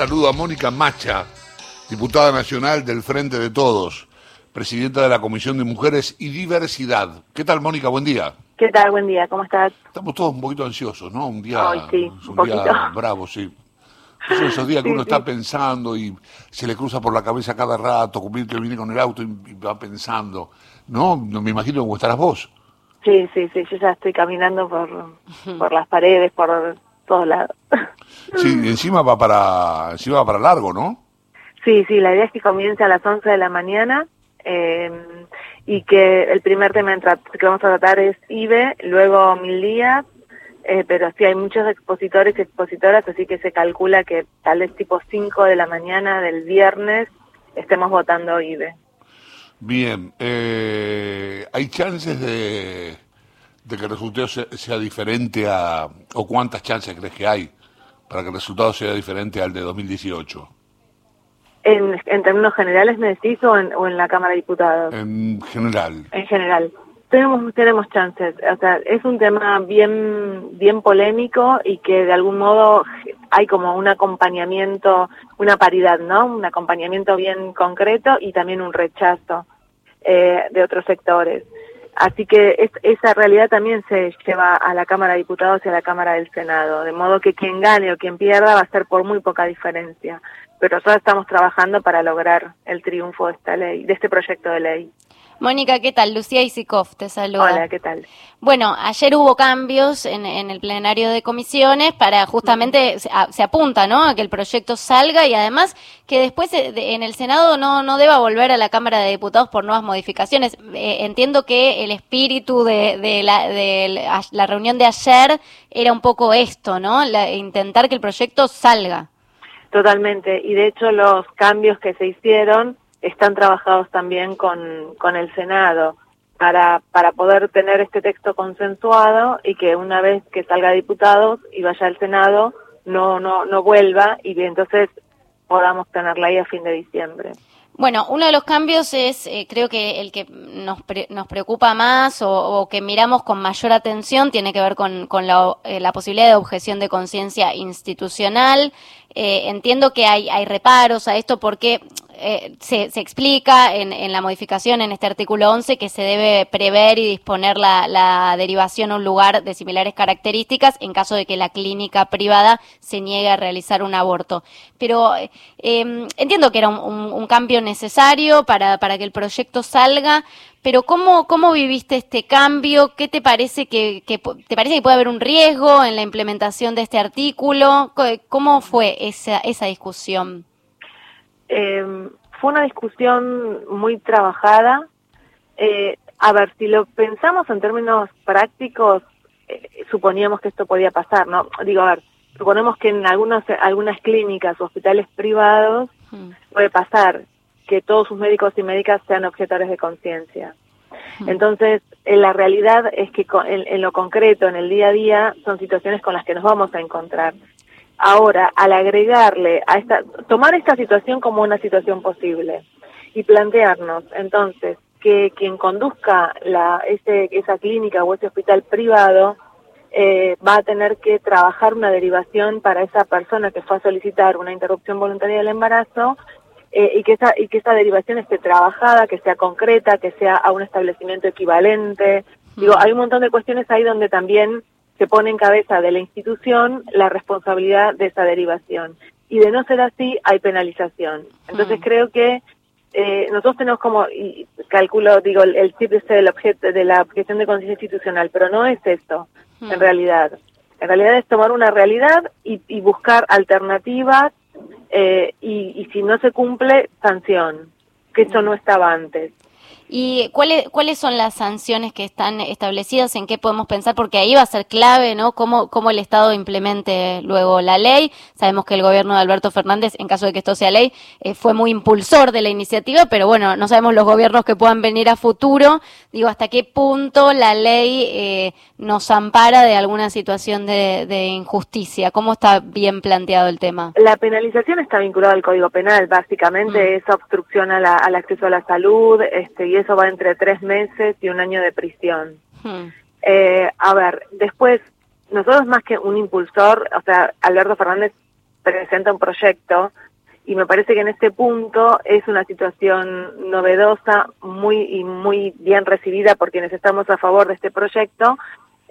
saludo a Mónica Macha, diputada nacional del Frente de Todos, presidenta de la Comisión de Mujeres y Diversidad. ¿Qué tal, Mónica? Buen día. ¿Qué tal? Buen día, ¿cómo estás? Estamos todos un poquito ansiosos, ¿no? Un día, Ay, sí, un un día bravo, sí. Son esos días que Sí, uno sí. está pensando y se le cruza por la cabeza cada rato, como que viene con el auto y, y va pensando. ¿No? No me imagino cómo estarás vos. Sí, sí, sí, yo ya estoy caminando por, por las paredes, por todos lados. Sí, encima va para, encima va para largo, ¿no? Sí, sí, la idea es que comience a las 11 de la mañana eh, y que el primer tema que vamos a tratar es IBE, luego Mil Días, eh, pero sí hay muchos expositores y expositoras, así que se calcula que tal vez tipo 5 de la mañana del viernes estemos votando IBE. Bien, eh, ¿hay chances de, de que el resultado sea, sea diferente a, o cuántas chances crees que hay para que el resultado sea diferente al de 2018? En, en términos generales, ¿me decís o en, o en la Cámara de Diputados? En general. en general. Tenemos, tenemos chances. O sea, es un tema bien, bien polémico y que de algún modo hay como un acompañamiento, una paridad, ¿no? Un acompañamiento bien concreto y también un rechazo eh, de otros sectores. Así que es- esa realidad también se lleva a la Cámara de Diputados y a la Cámara del Senado, de modo que quien gane o quien pierda va a ser por muy poca diferencia. Pero nosotros estamos trabajando para lograr el triunfo de esta ley, de este proyecto de ley. Mónica, ¿qué tal? Lucía Isikov te saluda. Hola, ¿qué tal? Bueno, ayer hubo cambios en, en el plenario de comisiones para justamente, se, a- se apunta, ¿no? A que el proyecto salga y además que después eh, en el Senado no, no deba volver a la Cámara de Diputados por nuevas modificaciones. Eh, entiendo que el espíritu de, de la, de la reunión de ayer era un poco esto, ¿no? La- intentar que el proyecto salga. Totalmente. Y de hecho los cambios que se hicieron están trabajados también con, con el Senado para, para poder tener este texto consensuado y que una vez que salga diputados y vaya al Senado no, no, no vuelva y entonces podamos tenerla ahí a fin de diciembre. Bueno, uno de los cambios es, eh, creo que el que nos, pre- nos preocupa más o, o que miramos con mayor atención tiene que ver con, con la, eh, la posibilidad de objeción de conciencia institucional. Eh, entiendo que hay, hay reparos a esto porque eh, se, se explica en, en la modificación en este artículo 11 que se debe prever y disponer la, la derivación a un lugar de similares características en caso de que la clínica privada se niegue a realizar un aborto. Pero eh, eh, entiendo que era un, un- un cambio necesario para, para que el proyecto salga, pero ¿cómo, cómo viviste este cambio? ¿Qué te parece que, que te parece que puede haber un riesgo en la implementación de este artículo? ¿Cómo fue esa, esa discusión? Eh, fue una discusión muy trabajada. Eh, a ver, si lo pensamos en términos prácticos, eh, suponíamos que esto podía pasar, ¿no? Digo, a ver, suponemos que en algunas, algunas clínicas o hospitales privados Mm. puede pasar que todos sus médicos y médicas sean objetores de conciencia. Entonces, en la realidad es que en, en lo concreto, en el día a día, son situaciones con las que nos vamos a encontrar. Ahora, al agregarle a esta, tomar esta situación como una situación posible y plantearnos, entonces, que quien conduzca la, ese, esa clínica o ese hospital privado eh, va a tener que trabajar una derivación para esa persona que fue a solicitar una interrupción voluntaria del embarazo eh, y que esa y que esa derivación esté trabajada, que sea concreta, que sea a un establecimiento equivalente. Digo, hay un montón de cuestiones ahí donde también se pone en cabeza de la institución la responsabilidad de esa derivación. Y de no ser así, hay penalización. Entonces Mm. creo que eh, nosotros tenemos como, y calculo, digo, el, el chip este del objeto, de la objeción de conciencia institucional, pero no es esto, Mm. en realidad. En realidad es tomar una realidad y, y buscar alternativas eh, y, y si no se cumple, sanción, que eso no estaba antes. ¿Y cuáles, cuáles son las sanciones que están establecidas? ¿En qué podemos pensar? Porque ahí va a ser clave, ¿no? Cómo, cómo el Estado implemente luego la ley. Sabemos que el gobierno de Alberto Fernández, en caso de que esto sea ley, eh, fue muy impulsor de la iniciativa, pero bueno, no sabemos los gobiernos que puedan venir a futuro. Digo, ¿hasta qué punto la ley eh, nos ampara de alguna situación de, de injusticia? ¿Cómo está bien planteado el tema? La penalización está vinculada al Código Penal, básicamente es obstrucción a la- al acceso a la salud, este, y eso va entre tres meses y un año de prisión. Hmm. Eh, a ver, después, nosotros más que un impulsor, o sea, Alberto Fernández presenta un proyecto y me parece que en este punto es una situación novedosa, muy y muy bien recibida por quienes estamos a favor de este proyecto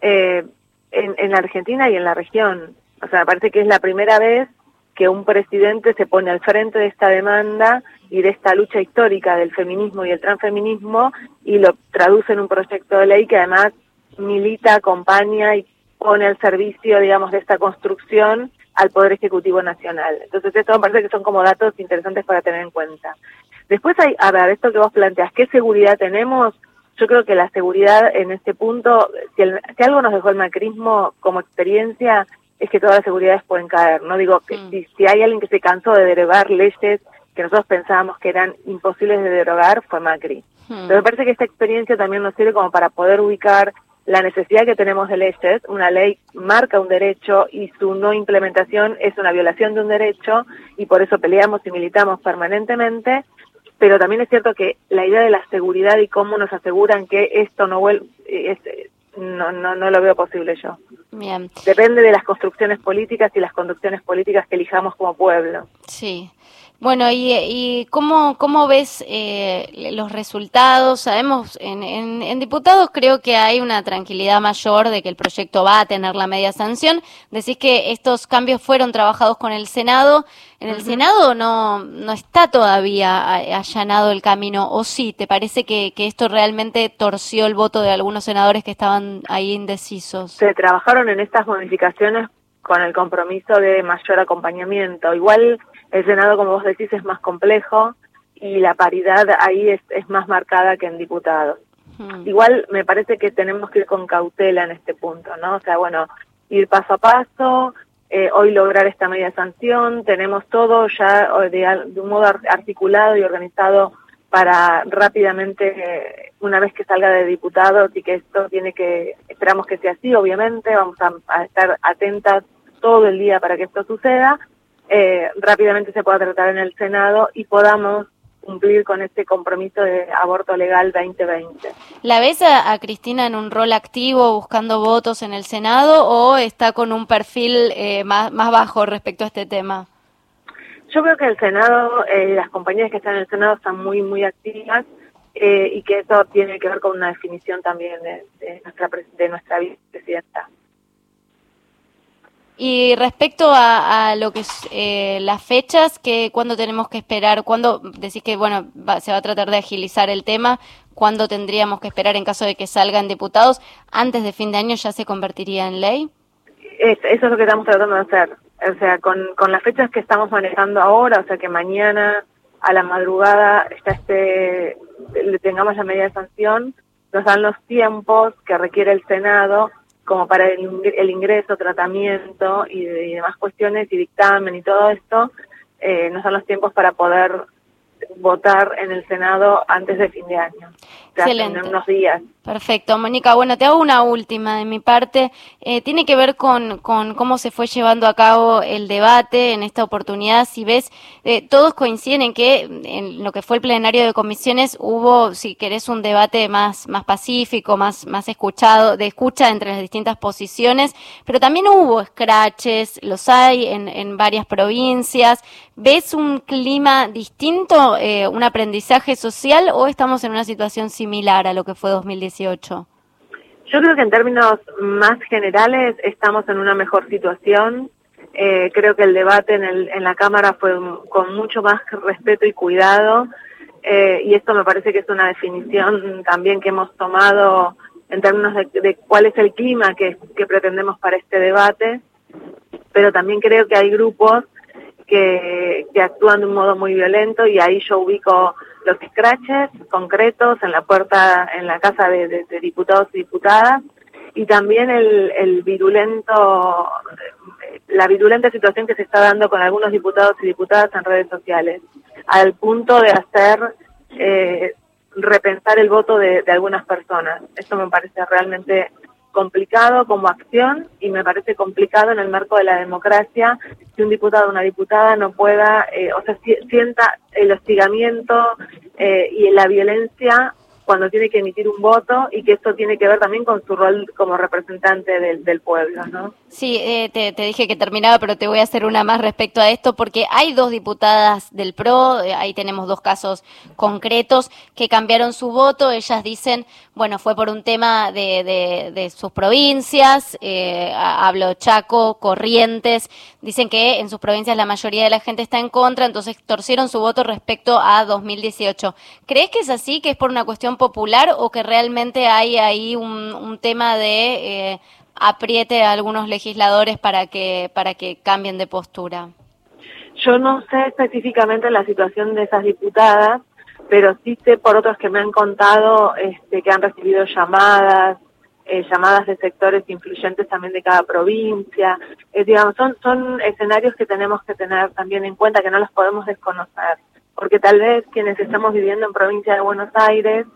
eh, en, en la Argentina y en la región. O sea, me parece que es la primera vez que un presidente se pone al frente de esta demanda y de esta lucha histórica del feminismo y el transfeminismo y lo traduce en un proyecto de ley que además milita, acompaña y pone al servicio, digamos, de esta construcción al Poder Ejecutivo Nacional. Entonces, esto me parece que son como datos interesantes para tener en cuenta. Después hay, a ver, esto que vos planteas, ¿qué seguridad tenemos? Yo creo que la seguridad en este punto, si, si algo nos dejó el macrismo como experiencia, es que todas las seguridades pueden caer. No digo que mm. si, si, hay alguien que se cansó de derogar leyes que nosotros pensábamos que eran imposibles de derogar, fue Macri. Mm. Pero me parece que esta experiencia también nos sirve como para poder ubicar la necesidad que tenemos de leyes, una ley marca un derecho y su no implementación es una violación de un derecho y por eso peleamos y militamos permanentemente, pero también es cierto que la idea de la seguridad y cómo nos aseguran que esto no vuelve, no, no, no lo veo posible yo. Bien. Depende de las construcciones políticas y las conducciones políticas que elijamos como pueblo. Sí. Bueno, ¿y, y cómo, cómo ves eh, los resultados? Sabemos, en, en, diputados creo que hay una tranquilidad mayor de que el proyecto va a tener la media sanción. Decís que estos cambios fueron trabajados con el Senado. En el Senado no, no está todavía allanado el camino, ¿o sí? ¿Te parece que, que esto realmente torció el voto de algunos senadores que estaban ahí indecisos? Se trabajaron en estas modificaciones con el compromiso de mayor acompañamiento. Igual el Senado, como vos decís, es más complejo y la paridad ahí es, es más marcada que en diputados. Hmm. Igual me parece que tenemos que ir con cautela en este punto, ¿no? O sea, bueno, ir paso a paso, eh, hoy lograr esta media sanción, tenemos todo ya de, de un modo articulado y organizado para rápidamente, una vez que salga de diputados y que esto tiene que, esperamos que sea así, obviamente, vamos a estar atentas todo el día para que esto suceda, eh, rápidamente se pueda tratar en el Senado y podamos cumplir con este compromiso de aborto legal 2020. ¿La ves a, Cristina en un rol activo buscando votos en el Senado o está con un perfil eh, más, más bajo respecto a este tema? Yo creo que el Senado, eh, las compañías que están en el Senado están muy, muy activas eh, y que eso tiene que ver con una definición también de, de nuestra, de nuestra vicepresidenta. Y respecto a, lo que es eh, las fechas, que ¿cuándo tenemos que esperar? ¿Cuándo decís que bueno se va a tratar de agilizar el tema? ¿Cuándo tendríamos que esperar en caso de que salgan diputados? ¿Antes de fin de año ya se convertiría en ley? eso es lo que estamos tratando de hacer. O sea, con, con las fechas que estamos manejando ahora, o sea, que mañana a la madrugada ya esté, tengamos la medida de sanción, nos dan los tiempos que requiere el Senado como para el, ingreso, tratamiento y, demás cuestiones y dictamen y todo esto, eh, no son los tiempos para poder votar en el Senado antes de fin de año. Excelente. En unos días. Perfecto. Mónica, bueno, te hago una última de mi parte. Eh, tiene que ver con, con, cómo se fue llevando a cabo el debate en esta oportunidad. Si ves, eh, todos coinciden en que en lo que fue el plenario de comisiones hubo, si querés, un debate más, más pacífico, más, más escuchado, de escucha entre las distintas posiciones, pero también hubo scratches, los hay en, en varias provincias. ¿Ves un clima distinto, eh, un aprendizaje social o estamos en una situación similar a lo que fue 2018? Yo creo que en términos más generales estamos en una mejor situación. Eh, creo que el debate en, el, en la Cámara fue con mucho más respeto y cuidado eh, y esto me parece que es una definición también que hemos tomado en términos de, cuál es el clima que, pretendemos para este debate, pero también creo que hay grupos que actúan de un modo muy violento y ahí yo ubico los scratches concretos en la puerta, en la casa de, diputados y diputadas, y también el, el virulento, la virulenta situación que se está dando con algunos diputados y diputadas en redes sociales, al punto de hacer eh, repensar el voto de, de algunas personas. Esto me parece realmente complicado como acción y me parece complicado en el marco de la democracia que un diputado o una diputada no pueda, eh, o sea, sienta el hostigamiento eh, y la violencia cuando tiene que emitir un voto y que esto tiene que ver también con su rol como representante del, pueblo, ¿no? Sí, eh, te, dije que terminaba, pero te voy a hacer una más respecto a esto, porque hay dos diputadas del PRO, eh, ahí tenemos dos casos concretos, que cambiaron su voto. Ellas dicen, bueno, fue por un tema de, de, sus provincias, eh, hablo Chaco, Corrientes, dicen que en sus provincias la mayoría de la gente está en contra, entonces torcieron su voto respecto a 2018. ¿Crees que es así, que es por una cuestión popular o que realmente hay ahí un, tema de eh, apriete a algunos legisladores para que, para que cambien de postura? Yo no sé específicamente la situación de esas diputadas, pero sí sé por otros que me han contado este, que han recibido llamadas, eh, llamadas de sectores influyentes también de cada provincia. Eh, digamos, son, son escenarios que tenemos que tener también en cuenta, que no los podemos desconocer, porque tal vez quienes estamos viviendo en provincia de Buenos Aires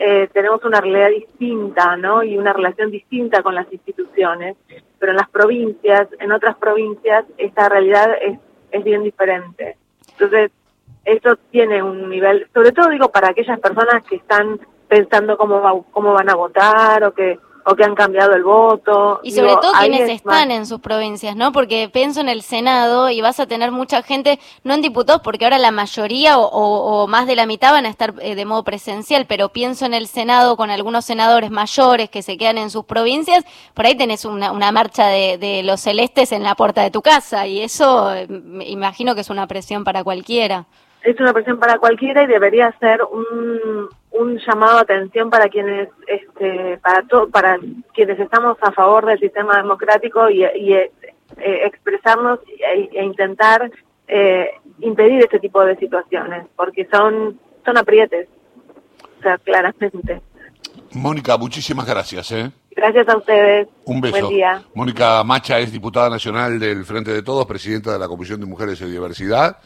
eh, tenemos una realidad distinta, ¿no? Y una relación distinta con las instituciones, pero en las provincias, en otras provincias, esta realidad es, es bien diferente. Entonces, esto tiene un nivel, sobre todo digo para aquellas personas que están pensando cómo, va, cómo van a votar o que o que han cambiado el voto. Y sobre todo quienes están en sus provincias, ¿no? Porque pienso en el Senado y vas a tener mucha gente, no en diputados, porque ahora la mayoría o, más de la mitad van a estar eh, de modo presencial, pero pienso en el Senado con algunos senadores mayores que se quedan en sus provincias, por ahí tenés una, una marcha de, de los celestes en la puerta de tu casa y eso eh, imagino que es una presión para cualquiera es una presión para cualquiera y debería ser un, un llamado de atención para quienes este para para quienes estamos a favor del sistema democrático y, eh, expresarnos e, e intentar eh, impedir este tipo de situaciones porque son son aprietes o sea claramente Mónica muchísimas gracias ¿eh? Gracias a ustedes. Un beso. Buen día. Mónica Macha es diputada nacional del Frente de Todos, presidenta de la Comisión de Mujeres y Diversidad.